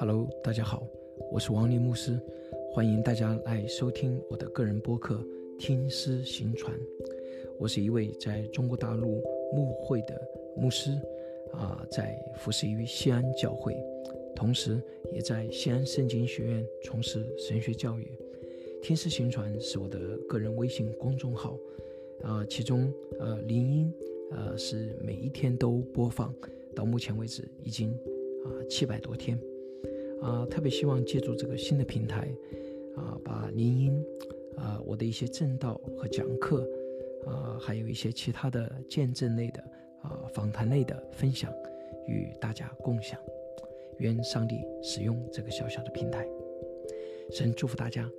Hello，大家好，我是王林牧师，欢迎大家来收听我的个人播客《听诗行传》。我是一位在中国大陆牧会的牧师，啊，在服侍于西安教会，同时也在西安圣经学院从事神学教育。《听诗行传》是我的个人微信公众号，啊，其中呃铃音呃是每一天都播放，到目前为止已经啊七百多天。啊特别希望借助这个新的平台啊把林荫啊我的一些正道和讲课啊还有一些其他的见证类的啊访谈类的分享与大家共享。愿上帝使用这个小小的平台。神祝福大家。